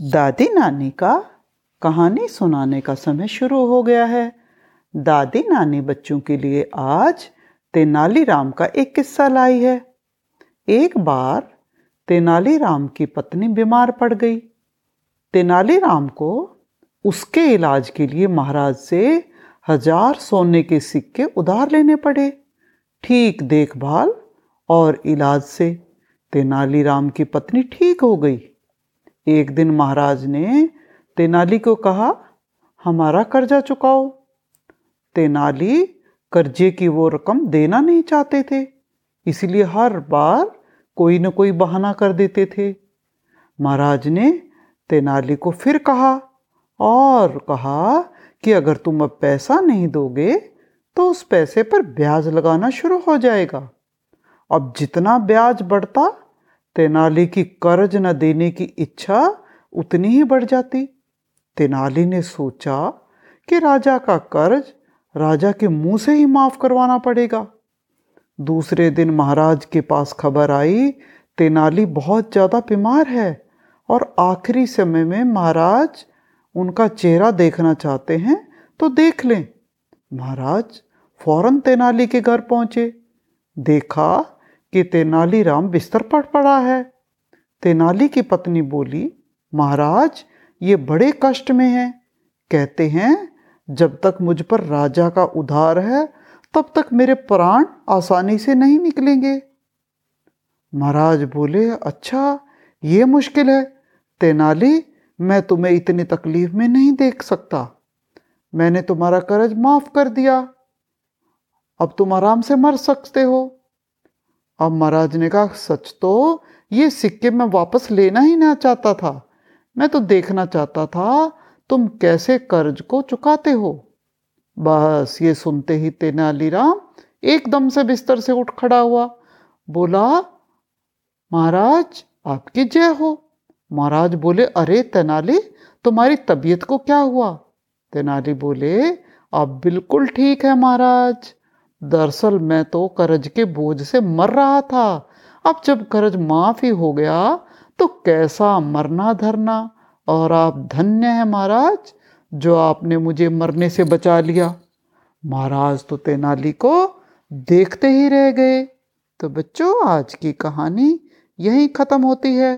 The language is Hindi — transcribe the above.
दादी नानी का कहानी सुनाने का समय शुरू हो गया है। दादी नानी बच्चों के लिए आज तेनालीराम का एक किस्सा लाई है। एक बार तेनालीराम की पत्नी बीमार पड़ गई। तेनालीराम को उसके इलाज के लिए महाराज से हज़ार सोने के सिक्के उधार लेने पड़े। ठीक देखभाल और इलाज से तेनालीराम की पत्नी ठीक हो गई। एक दिन महाराज ने तेनाली को कहा, हमारा कर्जा चुकाओ। तेनाली कर्जे की वो रकम देना नहीं चाहते थे, इसलिए हर बार कोई न कोई बहाना कर देते थे। महाराज ने तेनाली को फिर कहा और कहा कि अगर तुम अब पैसा नहीं दोगे तो उस पैसे पर ब्याज लगाना शुरू हो जाएगा। अब जितना ब्याज बढ़ता तेनाली की कर्ज न देने की इच्छा उतनी ही बढ़ जाती। तेनाली ने सोचा कि राजा का कर्ज राजा के मुँह से ही माफ़ करवाना पड़ेगा। दूसरे दिन महाराज के पास खबर आई, तेनाली बहुत ज़्यादा बीमार है और आखिरी समय में महाराज उनका चेहरा देखना चाहते हैं तो देख लें। महाराज फ़ौरन तेनाली के घर पहुँचे। देखा कि तेनालीराम बिस्तर पर पड़ा है। तेनाली की पत्नी बोली, महाराज, ये बड़े कष्ट में है। कहते हैं, जब तक मुझ पर राजा का उधार है, तब तक मेरे प्राण आसानी से नहीं निकलेंगे। महाराज बोले अच्छा ये मुश्किल है। तेनाली, मैं तुम्हें इतनी तकलीफ़ में नहीं देख सकता। मैंने तुम्हारा कर्ज माफ़ कर दिया। अब तुम आराम से मर सकते हो। अब महाराज ने कहा, सच तो ये सिक्के मैं वापस लेना ही ना चाहता था। मैं तो देखना चाहता था, तुम कैसे कर्ज को चुकाते हो? बस ये सुनते ही तेनालीराम एकदम से बिस्तर से उठ खड़ा हुआ। बोला, महाराज, आपकी जय हो। महाराज बोले, अरे तेनाली, तुम्हारी तबीयत को क्या हुआ? तेनाली बोले अब बिल्कुल ठीक है महाराज। दरअसल मैं तो कर्ज के बोझ से मर रहा था। अब जब कर्ज माफ़ ही हो गया तो कैसा मरना धरना? और आप धन्य हैं महाराज, जो आपने मुझे मरने से बचा लिया। महाराज तो तेनाली को देखते ही रह गए। तो बच्चों, आज की कहानी यहीं ख़त्म होती है।